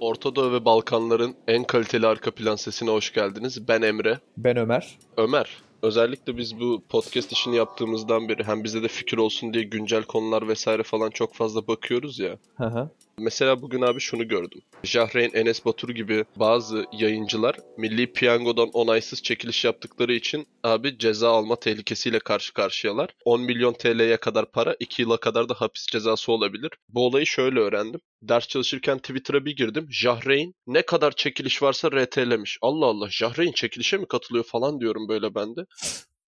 Orta Doğu ve Balkanların en kaliteli arka plan sesine hoş geldiniz. Ben Emre. Ben Ömer. Ömer, özellikle biz bu podcast işini yaptığımızdan beri hem bize de fikir olsun diye güncel konular vesaire falan çok fazla bakıyoruz ya. Hı hı. Mesela bugün abi şunu gördüm. Jahreyn Enes Batur gibi bazı yayıncılar Milli Piyango'dan onaysız çekiliş yaptıkları için abi ceza alma tehlikesiyle karşı karşıyalar. 10 milyon TL'ye kadar para, 2 yıla kadar da hapis cezası olabilir. Bu olayı şöyle öğrendim. Ders çalışırken Twitter'a bir girdim. Jahreyn ne kadar çekiliş varsa RT'lemiş. Allah Allah Jahreyn çekilişe mi katılıyor falan diyorum böyle ben de.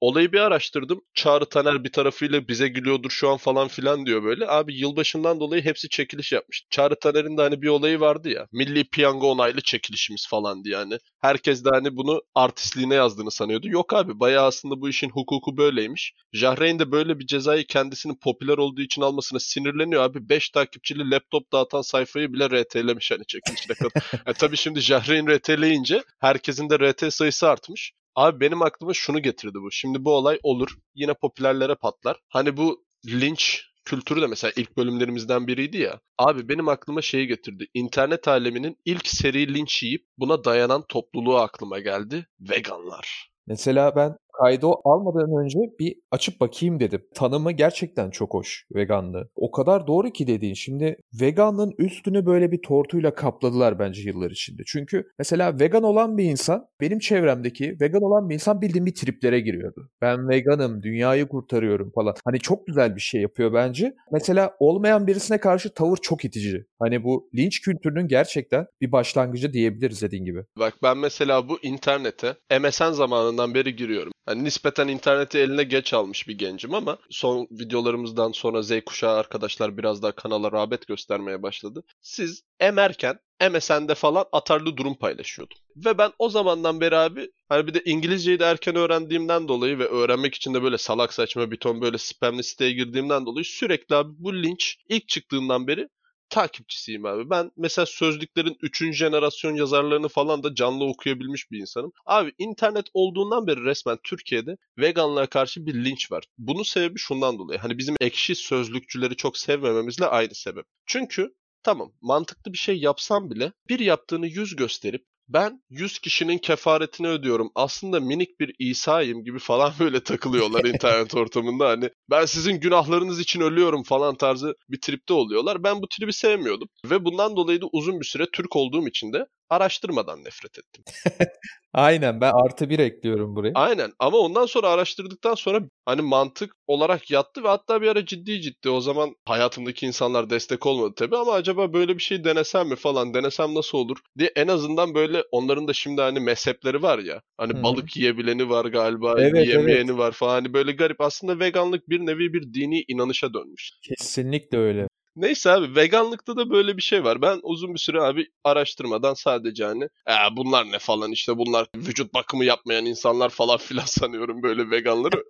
Olayı bir araştırdım. Çağrı Taner bir tarafıyla bize gülüyordur şu an falan filan diyor böyle. Abi yılbaşından dolayı hepsi çekiliş yapmış. Çağrı Taner'in de hani bir olayı vardı ya. Milli piyango onaylı çekilişimiz falan diye yani. Herkes de hani bunu artistliğine yazdığını sanıyordu. Yok abi bayağı aslında bu işin hukuku böyleymiş. Jahreyn de böyle bir cezayı kendisinin popüler olduğu için almasına sinirleniyor abi. 5 takipçili laptop dağıtan sayfayı bile RT'lemiş hani çekilişine kadar. e tabii şimdi Jahreyn RT'leyince herkesin de RT sayısı artmış. Abi benim aklıma şunu getirdi bu. Şimdi bu olay olur. Yine popülerlere patlar. Hani bu linç kültürü de mesela ilk bölümlerimizden biriydi ya. Abi benim aklıma şeyi getirdi. İnternet aleminin ilk seri linç yiyip buna dayanan topluluğu aklıma geldi. Veganlar. Mesela ben kaydı almadan önce bir açıp bakayım dedim. Tanımı gerçekten çok hoş veganlığı. O kadar doğru ki dediğin. Şimdi veganlığın üstünü böyle bir tortuyla kapladılar bence yıllar içinde. Çünkü mesela vegan olan bir insan, benim çevremdeki vegan olan bir insan bildiğim bir triplere giriyordu. Ben veganım, dünyayı kurtarıyorum falan. Hani çok güzel bir şey yapıyor bence. Mesela olmayan birisine karşı tavır çok itici. Hani bu linç kültürünün gerçekten bir başlangıcı diyebiliriz dediğin gibi. Bak ben mesela bu internete MSN zamanından beri giriyorum. Hani nispeten interneti eline geç almış bir gencim ama son videolarımızdan sonra Z kuşağı arkadaşlar biraz daha kanala rağbet göstermeye başladı. Siz emerken MSN'de falan atarlı durum paylaşıyordum. Ve ben o zamandan beri abi hani bir de İngilizceyi de erken öğrendiğimden dolayı ve öğrenmek için de böyle salak saçma bir ton böyle spamli siteye girdiğimden dolayı sürekli abi bu linç ilk çıktığından beri takipçisiyim abi. Ben mesela sözlüklerin 3. jenerasyon yazarlarını falan da canlı okuyabilmiş bir insanım. Abi internet olduğundan beri resmen Türkiye'de veganlığa karşı bir linç var. Bunun sebebi şundan dolayı. Hani bizim ekşi sözlükçüleri çok sevmememizle aynı sebep. Çünkü tamam mantıklı bir şey yapsam bile bir yaptığını yüz gösterip ben 100 kişinin kefaretini ödüyorum. Aslında minik bir İsa'yım gibi falan böyle takılıyorlar internet ortamında. Hani ben sizin günahlarınız için ölüyorum falan tarzı bir tripte oluyorlar. Ben bu tribi sevmiyordum. Ve bundan dolayı da uzun bir süre Türk olduğum için de araştırmadan nefret ettim. Aynen ben artı bir ekliyorum buraya. Aynen ama ondan sonra araştırdıktan sonra hani mantık olarak yattı ve hatta bir ara ciddi ciddi o zaman hayatımdaki insanlar destek olmadı tabii ama acaba böyle bir şey denesem mi falan denesem nasıl olur diye en azından böyle onların da şimdi hani mezhepleri var ya hani Hı-hı. balık yiyebileni var galiba evet, yemeyeni evet. var falan hani böyle garip aslında veganlık bir nevi bir dini inanışa dönmüş. Kesinlikle öyle. Neyse abi veganlıkta da böyle bir şey var. Ben uzun bir süre abi araştırmadan sadece hani e, bunlar ne falan işte bunlar vücut bakımı yapmayan insanlar falan filan sanıyorum böyle veganları.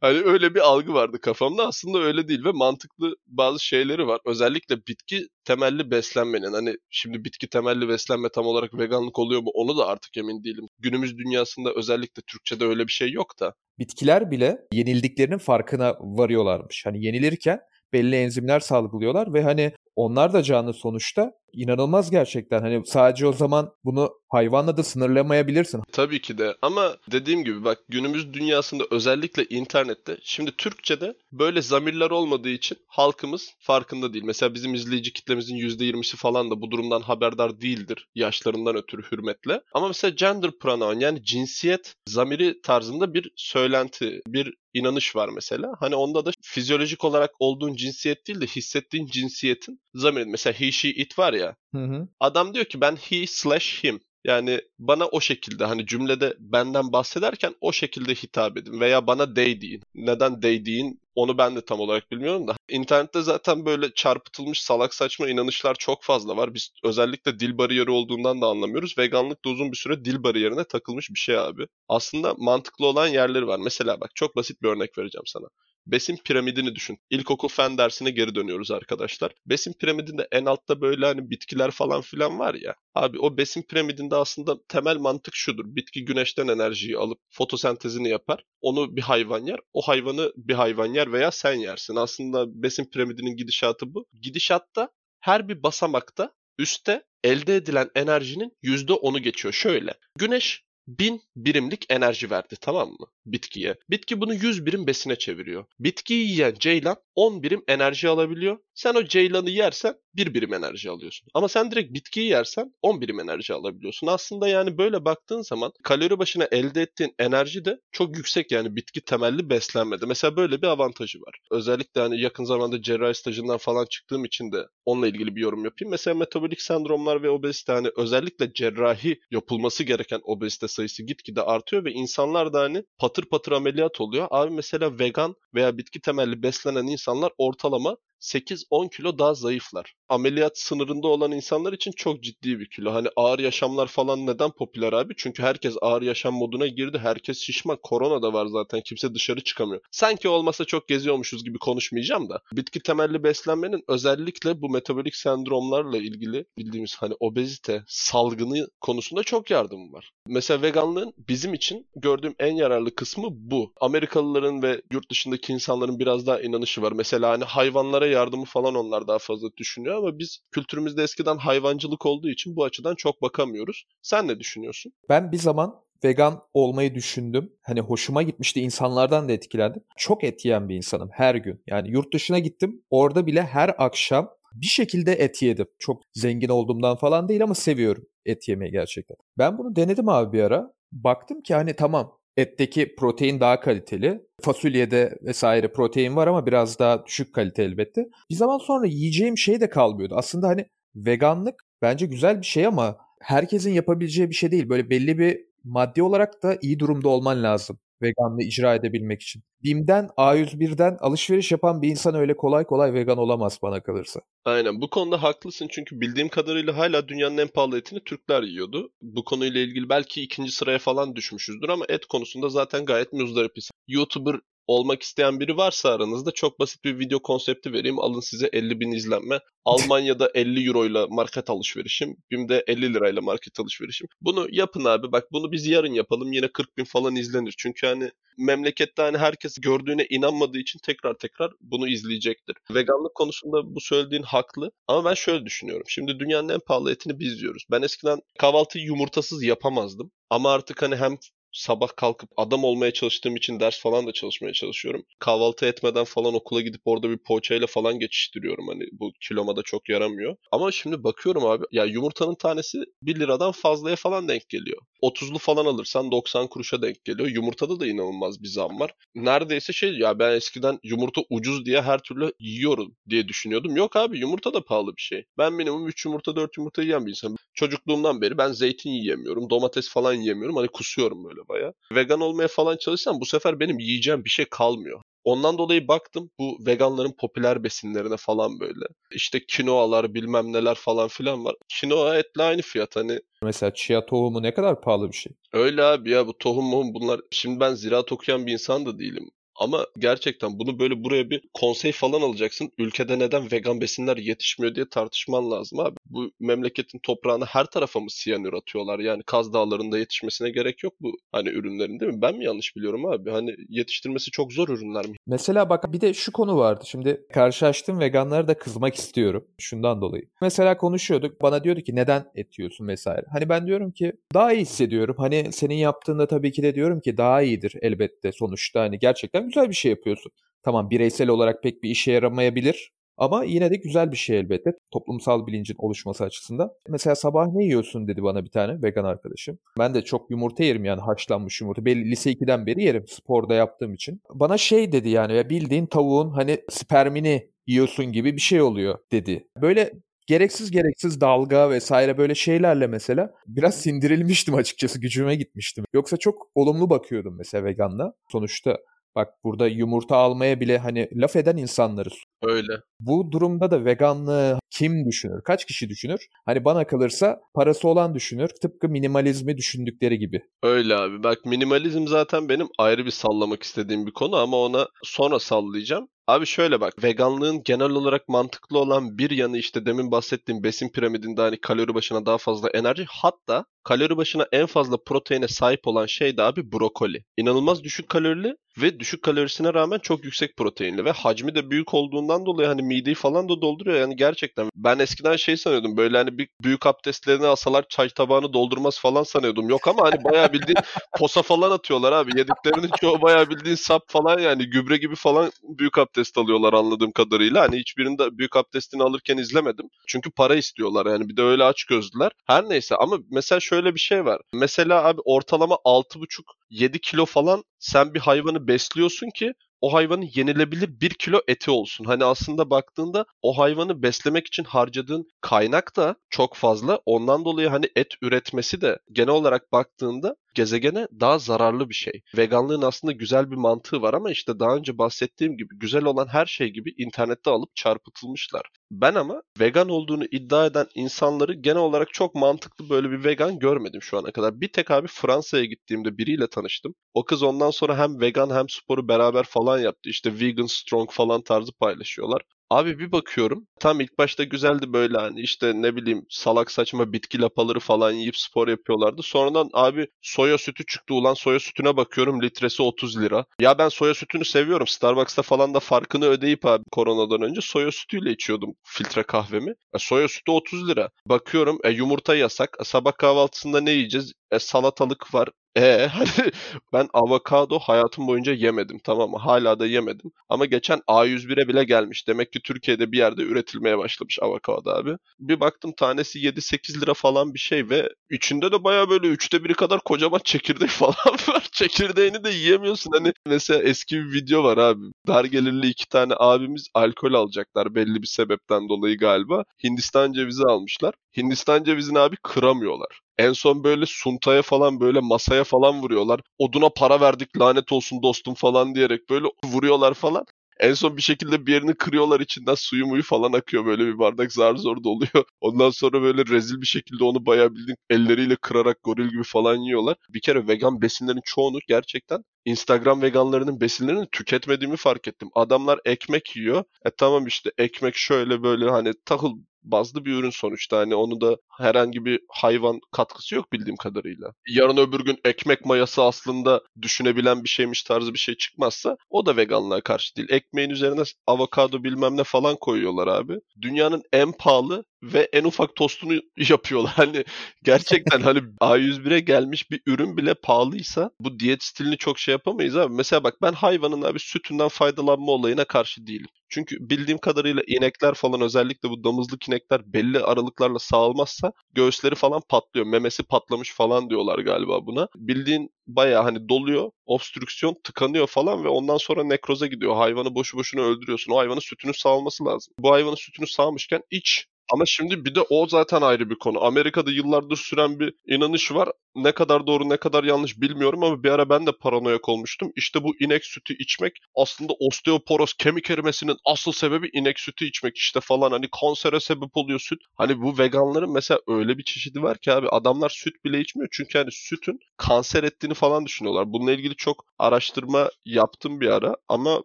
hani öyle bir algı vardı kafamda. Aslında öyle değil ve mantıklı bazı şeyleri var. Özellikle bitki temelli beslenmenin hani şimdi bitki temelli beslenme tam olarak veganlık oluyor mu onu da artık emin değilim. Günümüz dünyasında özellikle Türkçe'de öyle bir şey yok da. Bitkiler bile yenildiklerinin farkına varıyorlarmış. Hani yenilirken belli enzimler salgılıyorlar ve hani onlar da canlı sonuçta inanılmaz gerçekten. Hani sadece o zaman bunu hayvanla da sınırlamayabilirsin. Tabii ki de ama dediğim gibi bak günümüz dünyasında özellikle internette şimdi Türkçe'de böyle zamirler olmadığı için halkımız farkında değil. Mesela bizim izleyici kitlemizin %20'si falan da bu durumdan haberdar değildir yaşlarından ötürü hürmetle. Ama mesela gender pronoun yani cinsiyet zamiri tarzında bir söylenti, bir inanış var mesela. Hani onda da fizyolojik olarak olduğun cinsiyet değil de hissettiğin cinsiyetin zamirin. Mesela he, she, it var ya. Hı hı. Adam diyor ki ben he slash him. Yani bana o şekilde hani cümlede benden bahsederken o şekilde hitap edin veya bana they deyin. Neden they deyin onu ben de tam olarak bilmiyorum da. İnternette zaten böyle çarpıtılmış salak saçma inanışlar çok fazla var. Biz özellikle dil bariyeri olduğundan da anlamıyoruz. Veganlık da uzun bir süre dil bariyerine takılmış bir şey abi. Aslında mantıklı olan yerleri var. Mesela bak çok basit bir örnek vereceğim sana. Besin piramidini düşün. İlkokul fen dersine geri dönüyoruz arkadaşlar. Besin piramidinde en altta böyle hani bitkiler falan filan var ya. Abi o besin piramidinde aslında temel mantık şudur. Bitki güneşten enerjiyi alıp fotosentezini yapar. Onu bir hayvan yer. O hayvanı bir hayvan yer veya sen yersin. Aslında besin piramidinin gidişatı bu. Gidişatta her bir basamakta üstte elde edilen enerjinin %10'u geçiyor. Şöyle. Güneş 1000 birimlik enerji verdi tamam mı bitkiye. Bitki bunu 100 birim besine çeviriyor. Bitkiyi yiyen ceylan 10 birim enerji alabiliyor. Sen o ceylanı yersen 1 birim enerji alıyorsun. Ama sen direkt bitkiyi yersen 10 birim enerji alabiliyorsun. Aslında yani böyle baktığın zaman kalori başına elde ettiğin enerji de çok yüksek yani bitki temelli beslenmede. Mesela böyle bir avantajı var. Özellikle hani yakın zamanda cerrahi stajından falan çıktığım için de onunla ilgili bir yorum yapayım. Mesela metabolik sendromlar ve obezite hani özellikle cerrahi yapılması gereken obezite sayısı gitgide artıyor ve insanlar da hani patır patır ameliyat oluyor. Abi mesela vegan veya bitki temelli beslenen insanlar ortalama 8-10 kilo daha zayıflar. Ameliyat sınırında olan insanlar için çok ciddi bir kilo. Hani ağır yaşamlar falan neden popüler abi? Çünkü herkes ağır yaşam moduna girdi. Herkes şişman. Korona da var zaten. Kimse dışarı çıkamıyor. Sanki olmasa çok geziyormuşuz gibi konuşmayacağım da. Bitki temelli beslenmenin özellikle bu metabolik sendromlarla ilgili bildiğimiz hani obezite salgını konusunda çok yardımı var. Mesela veganlığın bizim için gördüğüm en yararlı kısmı bu. Amerikalıların ve yurt dışındaki insanların biraz daha inanışı var. Mesela hani hayvanlara yardımı falan onlar daha fazla düşünüyor ama biz kültürümüzde eskiden hayvancılık olduğu için bu açıdan çok bakamıyoruz. Sen ne düşünüyorsun? Ben bir zaman vegan olmayı düşündüm. Hani hoşuma gitmişti. insanlardan da etkilendim. Çok et yiyen bir insanım her gün. Yani yurt dışına gittim. Orada bile her akşam bir şekilde et yedim. Çok zengin olduğumdan falan değil ama seviyorum et yemeyi gerçekten. Ben bunu denedim abi bir ara. Baktım ki hani tamam etteki protein daha kaliteli. Fasulyede vesaire protein var ama biraz daha düşük kalite elbette. Bir zaman sonra yiyeceğim şey de kalmıyordu. Aslında hani veganlık bence güzel bir şey ama herkesin yapabileceği bir şey değil. Böyle belli bir maddi olarak da iyi durumda olman lazım veganlığı icra edebilmek için. BİM'den, A101'den alışveriş yapan bir insan öyle kolay kolay vegan olamaz bana kalırsa. Aynen bu konuda haklısın çünkü bildiğim kadarıyla hala dünyanın en pahalı etini Türkler yiyordu. Bu konuyla ilgili belki ikinci sıraya falan düşmüşüzdür ama et konusunda zaten gayet muzdaripiz. YouTuber olmak isteyen biri varsa aranızda çok basit bir video konsepti vereyim. Alın size 50 bin izlenme. Almanya'da 50 euro ile market alışverişim. BİM'de 50 lirayla market alışverişim. Bunu yapın abi. Bak bunu biz yarın yapalım. Yine 40 bin falan izlenir. Çünkü hani memlekette hani herkes gördüğüne inanmadığı için tekrar tekrar bunu izleyecektir. Veganlık konusunda bu söylediğin haklı. Ama ben şöyle düşünüyorum. Şimdi dünyanın en pahalı etini biz yiyoruz. Ben eskiden kahvaltıyı yumurtasız yapamazdım. Ama artık hani hem sabah kalkıp adam olmaya çalıştığım için ders falan da çalışmaya çalışıyorum. Kahvaltı etmeden falan okula gidip orada bir poğaçayla falan geçiştiriyorum. Hani bu kiloma da çok yaramıyor. Ama şimdi bakıyorum abi ya yumurtanın tanesi 1 liradan fazlaya falan denk geliyor. 30'lu falan alırsan 90 kuruşa denk geliyor. Yumurtada da inanılmaz bir zam var. Neredeyse şey ya ben eskiden yumurta ucuz diye her türlü yiyorum diye düşünüyordum. Yok abi yumurta da pahalı bir şey. Ben minimum 3 yumurta 4 yumurta yiyen bir insanım. Çocukluğumdan beri ben zeytin yiyemiyorum. Domates falan yiyemiyorum. Hani kusuyorum böyle baya. Vegan olmaya falan çalışsam bu sefer benim yiyeceğim bir şey kalmıyor. Ondan dolayı baktım bu veganların popüler besinlerine falan böyle. İşte kinoalar bilmem neler falan filan var. Kinoa etle aynı fiyat hani. Mesela chia tohumu ne kadar pahalı bir şey. Öyle abi ya bu tohum muhum bunlar. Şimdi ben ziraat okuyan bir insan da değilim. Ama gerçekten bunu böyle buraya bir konsey falan alacaksın. Ülkede neden vegan besinler yetişmiyor diye tartışman lazım abi. Bu memleketin toprağına her tarafa mı siyanür atıyorlar? Yani Kaz Dağları'nda yetişmesine gerek yok bu hani ürünlerin değil mi? Ben mi yanlış biliyorum abi? Hani yetiştirmesi çok zor ürünler mi? Mesela bak bir de şu konu vardı. Şimdi karşılaştığım veganlara da kızmak istiyorum. Şundan dolayı. Mesela konuşuyorduk. Bana diyordu ki neden et yiyorsun vesaire. Hani ben diyorum ki daha iyi hissediyorum. Hani senin yaptığında tabii ki de diyorum ki daha iyidir elbette sonuçta. Hani gerçekten güzel bir şey yapıyorsun. Tamam bireysel olarak pek bir işe yaramayabilir ama yine de güzel bir şey elbette toplumsal bilincin oluşması açısından. Mesela sabah ne yiyorsun dedi bana bir tane vegan arkadaşım. Ben de çok yumurta yerim yani haşlanmış yumurta. Belli lise 2'den beri yerim sporda yaptığım için. Bana şey dedi yani ya bildiğin tavuğun hani spermini yiyorsun gibi bir şey oluyor dedi. Böyle gereksiz gereksiz dalga vesaire böyle şeylerle mesela biraz sindirilmiştim açıkçası gücüme gitmiştim. Yoksa çok olumlu bakıyordum mesela veganla. Sonuçta Bak burada yumurta almaya bile hani laf eden insanlarız. Öyle. Bu durumda da veganlığı kim düşünür? Kaç kişi düşünür? Hani bana kalırsa parası olan düşünür. Tıpkı minimalizmi düşündükleri gibi. Öyle abi. Bak minimalizm zaten benim ayrı bir sallamak istediğim bir konu ama ona sonra sallayacağım. Abi şöyle bak veganlığın genel olarak mantıklı olan bir yanı işte demin bahsettiğim besin piramidinde hani kalori başına daha fazla enerji hatta kalori başına en fazla proteine sahip olan şey de abi brokoli. İnanılmaz düşük kalorili ve düşük kalorisine rağmen çok yüksek proteinli ve hacmi de büyük olduğundan dolayı hani mideyi falan da dolduruyor. Yani gerçekten Ben eskiden şey sanıyordum böyle hani bir büyük abdestlerini alsalar çay tabağını doldurmaz falan sanıyordum. Yok ama hani bayağı bildiğin posa falan atıyorlar abi. Yediklerinin çoğu bayağı bildiğin sap falan yani gübre gibi falan büyük abdest alıyorlar anladığım kadarıyla. Hani hiçbirinde büyük abdestini alırken izlemedim. Çünkü para istiyorlar yani bir de öyle aç gözlüler. Her neyse ama mesela şöyle bir şey var. Mesela abi ortalama 6,5-7 kilo falan sen bir hayvanı besliyorsun ki o hayvanın yenilebilir 1 kilo eti olsun. Hani aslında baktığında o hayvanı beslemek için harcadığın kaynak da çok fazla. Ondan dolayı hani et üretmesi de genel olarak baktığında gezegene daha zararlı bir şey. Veganlığın aslında güzel bir mantığı var ama işte daha önce bahsettiğim gibi güzel olan her şey gibi internette alıp çarpıtılmışlar. Ben ama vegan olduğunu iddia eden insanları genel olarak çok mantıklı böyle bir vegan görmedim şu ana kadar. Bir tek abi Fransa'ya gittiğimde biriyle tanıştım. O kız ondan sonra hem vegan hem sporu beraber falan yaptı. İşte vegan strong falan tarzı paylaşıyorlar. Abi bir bakıyorum. Tam ilk başta güzeldi böyle hani işte ne bileyim salak saçma bitki lapaları falan yiyip spor yapıyorlardı. Sonradan abi soya sütü çıktı ulan soya sütüne bakıyorum litresi 30 lira. Ya ben soya sütünü seviyorum. Starbucks'ta falan da farkını ödeyip abi koronadan önce soya sütüyle içiyordum filtre kahvemi. E, soya sütü 30 lira. Bakıyorum e, yumurta yasak. E, sabah kahvaltısında ne yiyeceğiz? E, salatalık var. E hani ben avokado hayatım boyunca yemedim tamam mı? Hala da yemedim. Ama geçen A101'e bile gelmiş. Demek ki Türkiye'de bir yerde üretilmeye başlamış avokado abi. Bir baktım tanesi 7-8 lira falan bir şey ve içinde de baya böyle üçte biri kadar kocaman çekirdek falan var. Çekirdeğini de yiyemiyorsun. Hani mesela eski bir video var abi. Dar gelirli iki tane abimiz alkol alacaklar belli bir sebepten dolayı galiba. Hindistan cevizi almışlar. Hindistan cevizini abi kıramıyorlar. En son böyle suntaya falan böyle masaya falan vuruyorlar. Oduna para verdik lanet olsun dostum falan diyerek böyle vuruyorlar falan. En son bir şekilde bir yerini kırıyorlar içinden suyu muyu falan akıyor böyle bir bardak zar zor doluyor. Ondan sonra böyle rezil bir şekilde onu bayağı bildiğin elleriyle kırarak goril gibi falan yiyorlar. Bir kere vegan besinlerin çoğunu gerçekten Instagram veganlarının besinlerini tüketmediğimi fark ettim. Adamlar ekmek yiyor. E tamam işte ekmek şöyle böyle hani tahıl bazlı bir ürün sonuçta. Hani onu da herhangi bir hayvan katkısı yok bildiğim kadarıyla. Yarın öbür gün ekmek mayası aslında düşünebilen bir şeymiş tarzı bir şey çıkmazsa o da veganlığa karşı değil. Ekmeğin üzerine avokado bilmem ne falan koyuyorlar abi. Dünyanın en pahalı ve en ufak tostunu yapıyorlar. Hani gerçekten hani A101'e gelmiş bir ürün bile pahalıysa bu diyet stilini çok şey yapamayız abi. Mesela bak ben hayvanın abi sütünden faydalanma olayına karşı değilim. Çünkü bildiğim kadarıyla inekler falan özellikle bu damızlık inekler belli aralıklarla sağılmazsa göğüsleri falan patlıyor. Memesi patlamış falan diyorlar galiba buna. Bildiğin baya hani doluyor, obstrüksiyon tıkanıyor falan ve ondan sonra nekroza gidiyor. Hayvanı boşu boşuna öldürüyorsun. O hayvanın sütünü sağlaması lazım. Bu hayvanın sütünü sağmışken iç. Ama şimdi bir de o zaten ayrı bir konu. Amerika'da yıllardır süren bir inanış var. Ne kadar doğru ne kadar yanlış bilmiyorum ama bir ara ben de paranoyak olmuştum. İşte bu inek sütü içmek aslında osteoporoz kemik erimesinin asıl sebebi inek sütü içmek işte falan hani kansere sebep oluyor süt. Hani bu veganların mesela öyle bir çeşidi var ki abi adamlar süt bile içmiyor çünkü hani sütün kanser ettiğini falan düşünüyorlar. Bununla ilgili çok araştırma yaptım bir ara ama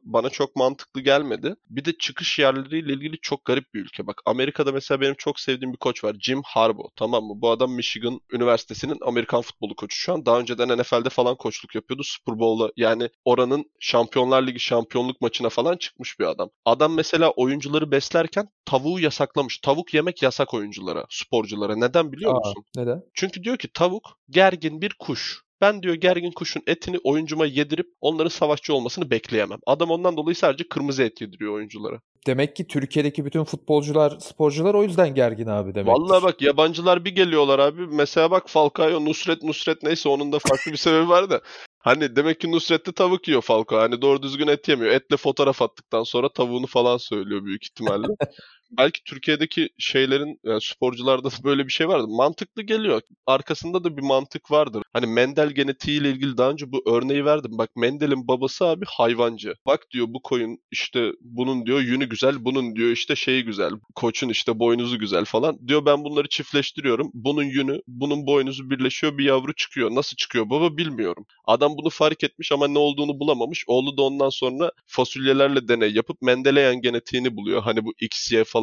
bana çok mantıklı gelmedi. Bir de çıkış yerleriyle ilgili çok garip bir ülke. Bak Amerika'da mesela benim çok sevdiğim bir koç var. Jim Harbaugh tamam mı? Bu adam Michigan Üniversitesi'nin Amerikan futbolu koçu şu an. Daha önceden NFL'de falan koçluk yapıyordu. Super Bowl'la yani oranın Şampiyonlar Ligi şampiyonluk maçına falan çıkmış bir adam. Adam mesela oyuncuları beslerken tavuğu yasaklamış. Tavuk yemek yasak oyunculara, sporculara. Neden biliyor Aa, musun? neden? Çünkü diyor ki tavuk gergin bir kuş. Ben diyor gergin kuşun etini oyuncuma yedirip onların savaşçı olmasını bekleyemem. Adam ondan dolayı sadece kırmızı et yediriyor oyunculara. Demek ki Türkiye'deki bütün futbolcular, sporcular o yüzden gergin abi demek. Vallahi bak yabancılar bir geliyorlar abi. Mesela bak Falcao, Nusret, Nusret neyse onun da farklı bir sebebi var da. Hani demek ki Nusret'te tavuk yiyor Falcao. Hani doğru düzgün et yemiyor. Etle fotoğraf attıktan sonra tavuğunu falan söylüyor büyük ihtimalle. Belki Türkiye'deki şeylerin yani sporcularda da böyle bir şey vardır. Mantıklı geliyor. Arkasında da bir mantık vardır. Hani Mendel genetiğiyle ilgili daha önce bu örneği verdim. Bak Mendel'in babası abi hayvancı. Bak diyor bu koyun işte bunun diyor yünü güzel, bunun diyor işte şeyi güzel. Koçun işte boynuzu güzel falan. Diyor ben bunları çiftleştiriyorum. Bunun yünü, bunun boynuzu birleşiyor bir yavru çıkıyor. Nasıl çıkıyor baba bilmiyorum. Adam bunu fark etmiş ama ne olduğunu bulamamış. Oğlu da ondan sonra fasulyelerle deney yapıp Mendeleyen genetiğini buluyor. Hani bu XY falan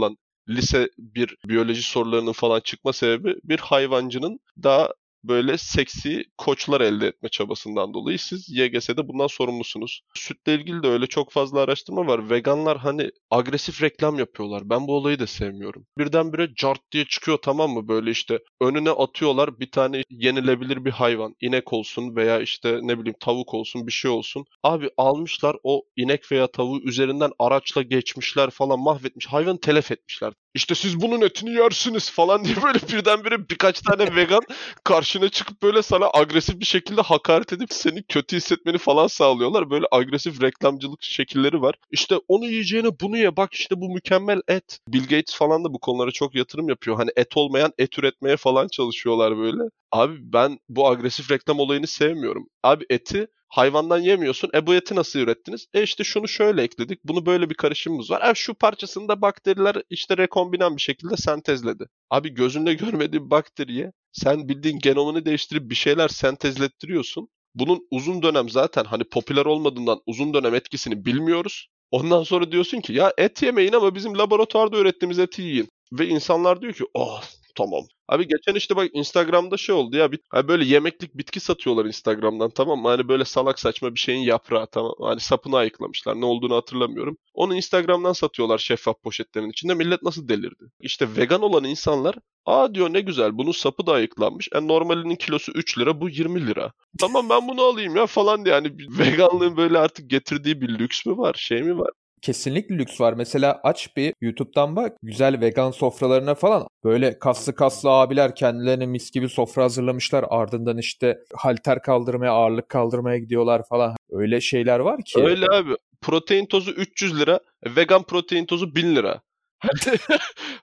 lise bir biyoloji sorularının falan çıkma sebebi bir hayvancının daha böyle seksi koçlar elde etme çabasından dolayı siz YGS'de bundan sorumlusunuz. Sütle ilgili de öyle çok fazla araştırma var. Veganlar hani agresif reklam yapıyorlar. Ben bu olayı da sevmiyorum. Birdenbire cart diye çıkıyor tamam mı? Böyle işte önüne atıyorlar bir tane yenilebilir bir hayvan. inek olsun veya işte ne bileyim tavuk olsun bir şey olsun. Abi almışlar o inek veya tavuğu üzerinden araçla geçmişler falan mahvetmiş. Hayvanı telef etmişler. İşte siz bunun etini yersiniz falan diye böyle birdenbire birkaç tane vegan karşına çıkıp böyle sana agresif bir şekilde hakaret edip seni kötü hissetmeni falan sağlıyorlar. Böyle agresif reklamcılık şekilleri var. İşte onu yiyeceğine bunu ye bak işte bu mükemmel et. Bill Gates falan da bu konulara çok yatırım yapıyor. Hani et olmayan et üretmeye falan çalışıyorlar böyle. Abi ben bu agresif reklam olayını sevmiyorum. Abi eti hayvandan yemiyorsun. E bu eti nasıl ürettiniz? E işte şunu şöyle ekledik. Bunu böyle bir karışımımız var. E şu parçasında bakteriler işte rekombinant bir şekilde sentezledi. Abi gözünle görmediğin bakteriye sen bildiğin genomunu değiştirip bir şeyler sentezlettiriyorsun. Bunun uzun dönem zaten hani popüler olmadığından uzun dönem etkisini bilmiyoruz. Ondan sonra diyorsun ki ya et yemeyin ama bizim laboratuvarda ürettiğimiz eti yiyin. Ve insanlar diyor ki oh tamam. Abi geçen işte bak Instagram'da şey oldu ya bir, hani böyle yemeklik bitki satıyorlar Instagram'dan tamam mı? Hani böyle salak saçma bir şeyin yaprağı tamam Hani sapını ayıklamışlar ne olduğunu hatırlamıyorum. Onu Instagram'dan satıyorlar şeffaf poşetlerin içinde. Millet nasıl delirdi? İşte vegan olan insanlar aa diyor ne güzel bunun sapı da ayıklanmış. En normalinin kilosu 3 lira bu 20 lira. Tamam ben bunu alayım ya falan diye. Yani veganlığın böyle artık getirdiği bir lüks mü var şey mi var? Kesinlikle lüks var. Mesela aç bir YouTube'dan bak güzel vegan sofralarına falan. Böyle kaslı kaslı abiler kendilerine mis gibi sofra hazırlamışlar. Ardından işte halter kaldırmaya, ağırlık kaldırmaya gidiyorlar falan. Öyle şeyler var ki. Öyle abi. Protein tozu 300 lira, vegan protein tozu 1000 lira.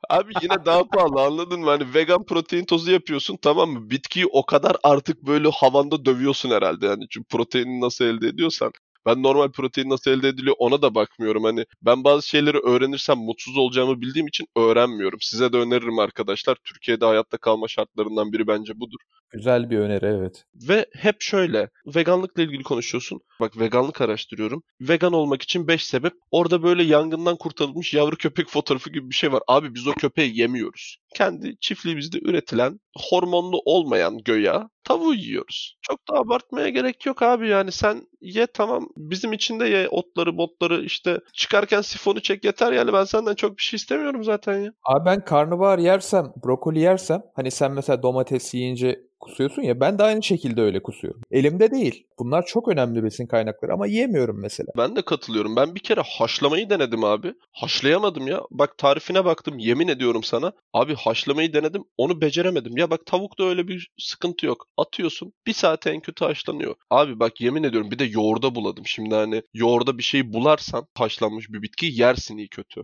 Abi yine daha pahalı anladın mı? Hani vegan protein tozu yapıyorsun tamam mı? Bitkiyi o kadar artık böyle havanda dövüyorsun herhalde yani. Çünkü proteini nasıl elde ediyorsan. Ben normal protein nasıl elde ediliyor ona da bakmıyorum. Hani ben bazı şeyleri öğrenirsem mutsuz olacağımı bildiğim için öğrenmiyorum. Size de öneririm arkadaşlar. Türkiye'de hayatta kalma şartlarından biri bence budur. Güzel bir öneri evet. Ve hep şöyle veganlıkla ilgili konuşuyorsun. Bak veganlık araştırıyorum. Vegan olmak için 5 sebep. Orada böyle yangından kurtarılmış yavru köpek fotoğrafı gibi bir şey var. Abi biz o köpeği yemiyoruz. Kendi çiftliğimizde üretilen hormonlu olmayan göya tavuğu yiyoruz. Çok da abartmaya gerek yok abi yani sen ye tamam bizim için de ye otları botları işte çıkarken sifonu çek yeter yani ben senden çok bir şey istemiyorum zaten ya. Abi ben karnabahar yersem brokoli yersem hani sen mesela domates yiyince kusuyorsun ya ben de aynı şekilde öyle kusuyorum. Elimde değil. Bunlar çok önemli besin kaynakları ama yiyemiyorum mesela. Ben de katılıyorum. Ben bir kere haşlamayı denedim abi. Haşlayamadım ya. Bak tarifine baktım yemin ediyorum sana. Abi haşlamayı denedim onu beceremedim. Ya bak tavukta öyle bir sıkıntı yok. Atıyorsun bir saate en kötü haşlanıyor. Abi bak yemin ediyorum bir de yoğurda buladım. Şimdi hani yoğurda bir şey bularsan haşlanmış bir bitki yersin iyi kötü.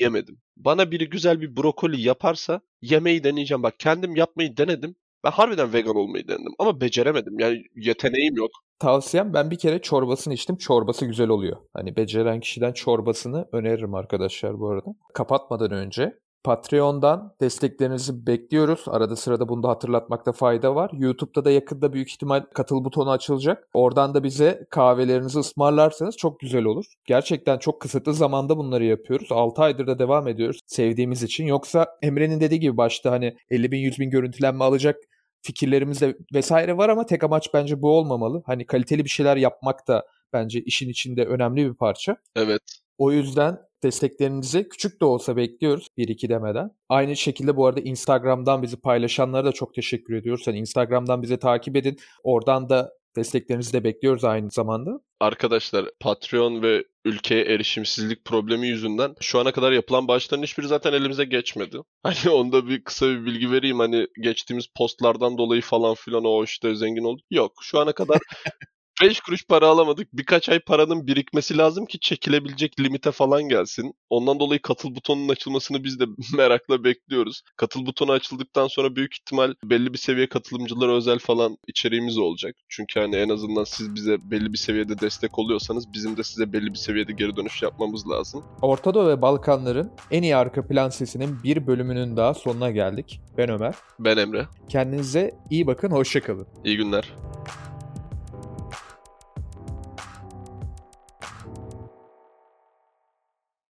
Yemedim. Bana biri güzel bir brokoli yaparsa yemeği deneyeceğim. Bak kendim yapmayı denedim. Ben harbiden vegan olmayı denedim ama beceremedim. Yani yeteneğim yok. Tavsiyem ben bir kere çorbasını içtim. Çorbası güzel oluyor. Hani beceren kişiden çorbasını öneririm arkadaşlar bu arada. Kapatmadan önce Patreon'dan desteklerinizi bekliyoruz. Arada sırada bunu da hatırlatmakta fayda var. YouTube'da da yakında büyük ihtimal katıl butonu açılacak. Oradan da bize kahvelerinizi ısmarlarsanız çok güzel olur. Gerçekten çok kısıtlı zamanda bunları yapıyoruz. 6 aydır da devam ediyoruz sevdiğimiz için. Yoksa Emre'nin dediği gibi başta hani 50 bin 100 bin görüntülenme alacak fikirlerimiz de vesaire var ama tek amaç bence bu olmamalı. Hani kaliteli bir şeyler yapmak da bence işin içinde önemli bir parça. Evet. O yüzden desteklerinizi küçük de olsa bekliyoruz bir iki demeden. Aynı şekilde bu arada Instagram'dan bizi paylaşanlara da çok teşekkür ediyoruz. Yani Instagram'dan bizi takip edin. Oradan da desteklerinizi de bekliyoruz aynı zamanda. Arkadaşlar Patreon ve ülkeye erişimsizlik problemi yüzünden şu ana kadar yapılan bağışların hiçbiri zaten elimize geçmedi. Hani onda bir kısa bir bilgi vereyim hani geçtiğimiz postlardan dolayı falan filan o işte zengin oldu. Yok şu ana kadar 5 kuruş para alamadık. Birkaç ay paranın birikmesi lazım ki çekilebilecek limite falan gelsin. Ondan dolayı katıl butonunun açılmasını biz de merakla bekliyoruz. Katıl butonu açıldıktan sonra büyük ihtimal belli bir seviye katılımcılara özel falan içeriğimiz olacak. Çünkü hani en azından siz bize belli bir seviyede destek oluyorsanız bizim de size belli bir seviyede geri dönüş yapmamız lazım. Orta Doğu ve Balkanların en iyi arka plan sesinin bir bölümünün daha sonuna geldik. Ben Ömer. Ben Emre. Kendinize iyi bakın, hoşçakalın. İyi günler.